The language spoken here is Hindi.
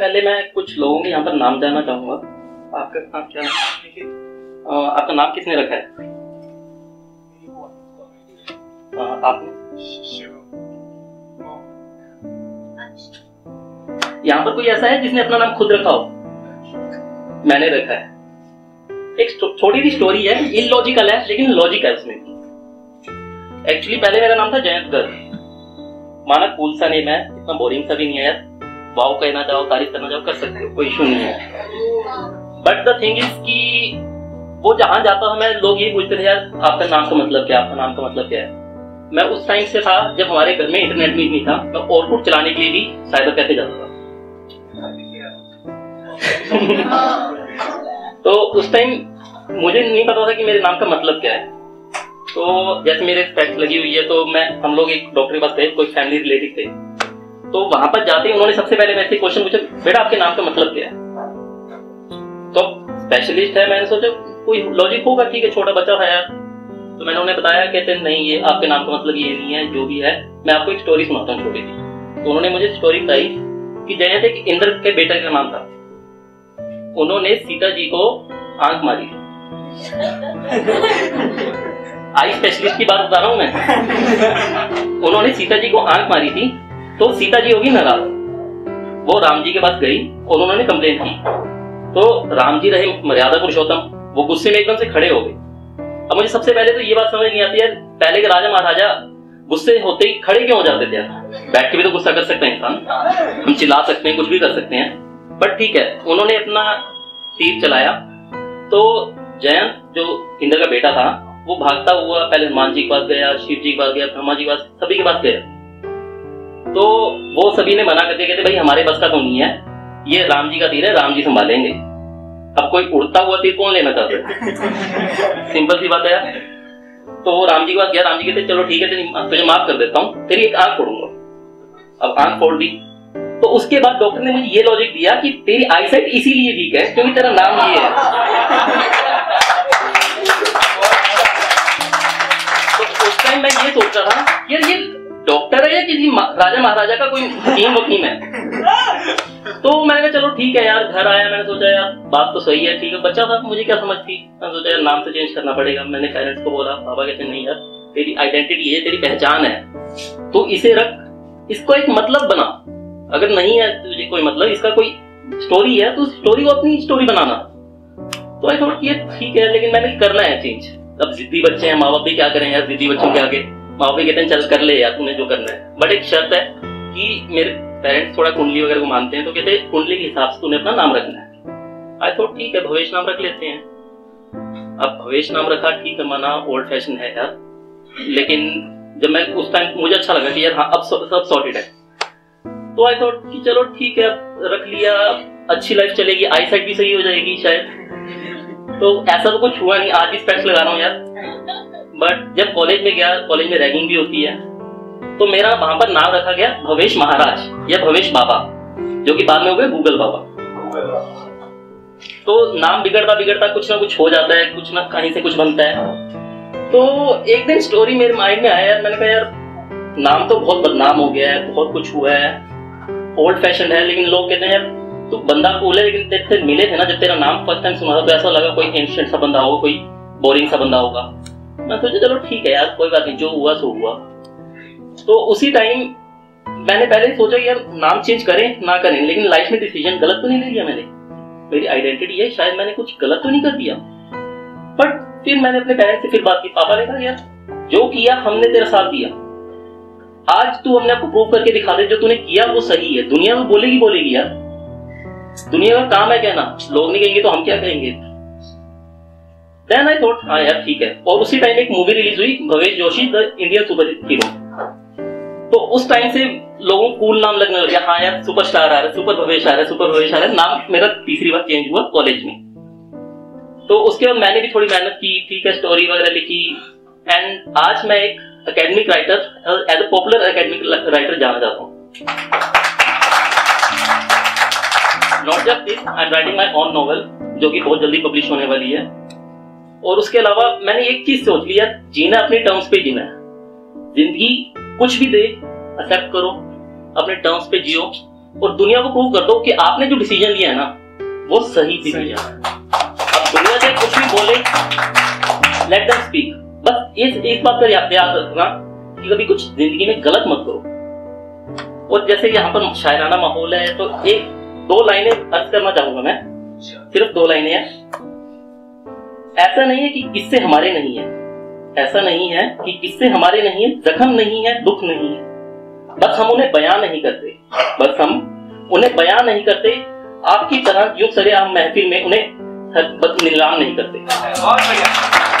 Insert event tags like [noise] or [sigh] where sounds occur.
पहले मैं कुछ लोगों के यहाँ पर नाम जानना चाहूँगा। आपका नाम क्या है? आपका नाम किसने रखा है? आपने? यहाँ पर कोई ऐसा है जिसने अपना नाम खुद रखा हो? मैंने रखा है। एक छोटी सी स्टोरी है इलॉजिकल है, लेकिन लॉजिक है उसमें। एक्चुअली पहले मेरा नाम था जयंत गर्ग माना कूल सा नेम है, इतना बोरिंग सा भी नहीं है यार। वाव कहना चाहो तारीफ़ करना चाहो कर सकते हो, कोई इशू नहीं है। बट द थिंग इज़ कि वो जहाँ जाता हमें लोग ये पूछते थे, यार, आपका नाम का मतलब क्या? आपका नाम का मतलब क्या है? मैं उस टाइम से था, जब हमारे घर में इंटरनेट भी नहीं था, मैं ओरकुट चलाने के लिए भी साइबर कैफ़े जाता था। [laughs] तो उस टाइम मुझे नहीं पता था कि मेरे नाम का मतलब क्या है। तो जैसे मेरे स्पेक्स लगी हुई है तो मैं, हम लोग एक डॉक्टर के पास गए कोई फैमिली रिलेटिव थे। तो वहाँ पर जाते ही उन्होंने सबसे पहले मेरे क्वेश्चन पूछा बेटा आपके नाम का मतलब क्या है? तो स्पेशलिस्ट है मैंने सोचा कोई लॉजिक होगा ठीक है छोटा बच्चा है यार? तो मैंने उन्हें बताया कहते नहीं ये आपके नाम का मतलब ये नहीं है जो भी है मैं आपको एक स्टोरी सुनाता हूँ छोटी सी। तो उन्होंने मुझे स्टोरी बताई कि जयंत एक इंद्र के बेटे का नाम था। उन्होंने सीता जी को आँख मारी। [laughs] आई स्पेशलिस्ट की बात बता रहा हूँ मैं। उन्होंने सीता जी को आँख मारी थी तो सीता जी होगी नाराज़। वो राम जी के पास गई और उन्होंने कंप्लेन की। तो राम जी रहे मर्यादा पुरुषोत्तम, वो गुस्से में एकदम से खड़े हो गए। अब मुझे सबसे पहले तो ये बात समझ नहीं आती है, पहले के राजा महाराजा गुस्से होते ही खड़े क्यों हो जाते थे? बैठ के भी तो गुस्सा कर सकते हैं इंसान। हम चिल्ला सकते हैं, कुछ भी कर सकते हैं। बट ठीक है, उन्होंने अपना तीर चलाया। तो जयंत, जो इंद्र का बेटा था, वो भागता हुआ पहले हनुमान जी के पास गया, शिव जी के पास गया, ब्रह्मा जी के पास, सभी के पास गया। तो वो सभी ने मना कर दिया, कहते, भाई, हमारे बस का तो नहीं है। ये राम जी का तीर है, राम जी संभालेंगे। अब कोई उड़ता हुआ तीर कौन लेना चाहता सिंपल सी बात है यार। तो वो राम जी के पास गया, राम जी कहते, चलो, ठीक है, तेरी तुझे माफ़ कर देता हूँ। तेरी एक आँख फोड़ूँगा। अब आँख फोड़ दी। तो उसके बाद डॉक्टर ने मुझे ये लॉजिक दिया कि तेरी आईसाइट इसीलिए वीक है, क्योंकि तेरा नाम ये है। [laughs] तो उस टाइम मैं ये सोच रहा किसी राजा महाराजा का कोई हकीम वकीम है। तो मैंने कहा, चलो ठीक है यार, घर आया, मैंने सोचा, यार, बात तो सही है, ठीक है, बच्चा था, मुझे क्या समझ थी? मैंने सोचा, यार, नाम तो चेंज करना पड़ेगा। मैंने पेरेंट्स को बोला, पापा कहते नहीं यार, तेरी आइडेंटिटी है, तेरी पहचान है। तो इसे रख, इसको एक मतलब बना। अगर नहीं है तुझे कोई मतलब इसका कोई स्टोरी है तो स्टोरी को अपनी स्टोरी बनाना। तो आई थॉट ये ठीक है, लेकिन मैंने करना है चेंज अब जिद्दी बच्चे हैं, माँ बाप भी क्या करें यार, जिद्दी बच्चों के आगे? माँ कहते हैं, चल कर ले यार, तूने जो करना है। बट एक शर्त है कि मेरे पेरेंट्स थोड़ा कुंडली वगैरह को मानते हैं तो कहते हैं, कुंडली के हिसाब से तूने अपना नाम रखना है। आई थॉट ठीक है, भवेश नाम रख लेते हैं। अब भवेश नाम रखा, ठीक है, माना ओल्ड फ़ैशन है यार। लेकिन जब मैं उस टाइम मुझे अच्छा लगा कि यार हाँ अब सब सॉर्टेड है। तो आई थॉट कि चलो, ठीक है रख लिया अच्छी लाइफ चलेगी आई साइड भी सही हो जाएगी शायद। तो ऐसा तो कुछ हुआ नहीं, आज भी स्पेक्स लगा रहा हूँ यार। बट जब कॉलेज में गया कॉलेज में रैगिंग भी होती है तो मेरा वहाँ पर नाम रखा गया भवेश महाराज या भवेश बाबा, जो कि बाद में हो गए गूगल बाबा। तो नाम बिगड़ता बिगड़ता कुछ ना कुछ हो जाता है, कुछ ना कहीं से कुछ बनता है। तो एक दिन स्टोरी मेरे माइंड में आया यार मैंने कहा, यार, नाम तो बहुत बदनाम हो गया है, बहुत कुछ हुआ है ओल्ड फ़ैशन है। लेकिन लोग कहते हैं, यार, तू बंदा कूल है, लेकिन तेरे मिले थे ना जब तेरा नाम फ़र्स्ट टाइम सुना था तो ऐसा लगा कोई एंशियंट सा बंदा होगा, कोई बोरिंग सा बंदा होगा। मैं सोचा, चलो ठीक है यार, कोई बात नहीं, जो हुआ, सो हुआ. तो उसी टाइम मैंने पहले सोचा यार, नाम चेंज करें, ना करें, लेकिन लाइफ में डिसीज़न गलत तो नहीं ले लिया मैंने। मेरी आइडेंटिटी है, शायद मैंने कुछ गलत तो नहीं कर दिया। बट फिर मैंने अपने पेरेंट्स से फिर बात की, पापा ने कहा, यार, जो किया, हमने तेरा साथ दिया। आज तू अपने आप को प्रूव करके दिखा दे, जो तूने किया, वो सही है। दुनिया में बोलेगी बोलेगी, यार। दुनिया का काम है कहना, लोग नहीं कहेंगे तो हम क्या कहेंगे? देन आई थॉट हाँ यार, ठीक है. और उसी टाइम एक मूवी रिलीज़ हुई, Bhavesh Joshi the Indian superhero तो उस टाइम से लोगों को कूल नाम लगने लग गया हाँ यार सुपरस्टार आ रहा है सुपर भवेश आ रहा है सुपर भवेश आ रहा है. नाम मेरा तीसरी बार चेंज हुआ कॉलेज में. तो उसके बाद मैंने भी थोड़ी मेहनत की, ठीक है स्टोरी वगैरह लिखी. एंड आज मैं एक academic writer as a popular academic writer जाना चाहता हूँ. Not just this I am writing my own novel जो कि बहुत जल्दी पब्लिश होने वाली है. और उसके अलावा मैंने एक चीज़ सोच लिया जीना अपने टर्म्स पे जीना है। ज़िंदगी कुछ भी दे एक्सेप्ट करो अपने टर्म्स पे जियो और दुनिया को प्रूव कर दो कि आपने जो डिसीज़न लिया है ना वो सही डिसीज़न है। अब दुनिया से कुछ भी बोले लेट देम स्पीक बस इस इस बात का याद याद रखना कि कभी कुछ ज़िंदगी में गलत मत करो। और जैसे यहाँ पर शायराना माहौल है तो एक दो लाइनें अर्ज़ करना चाहूँगा मैं। सिर्फ़ दो लाइनें हैं। ऐसा नहीं है कि किससे हमारे नहीं है। ऐसा नहीं है कि किससे हमारे नहीं है, जख्म नहीं है, दुख नहीं है। बस हम उन्हें बयान नहीं करते। बस हम उन्हें बयान नहीं करते। आपकी तरह यूँ सरे आम महफिल में उन्हें नीलाम नहीं करते। बहुत बढ़िया।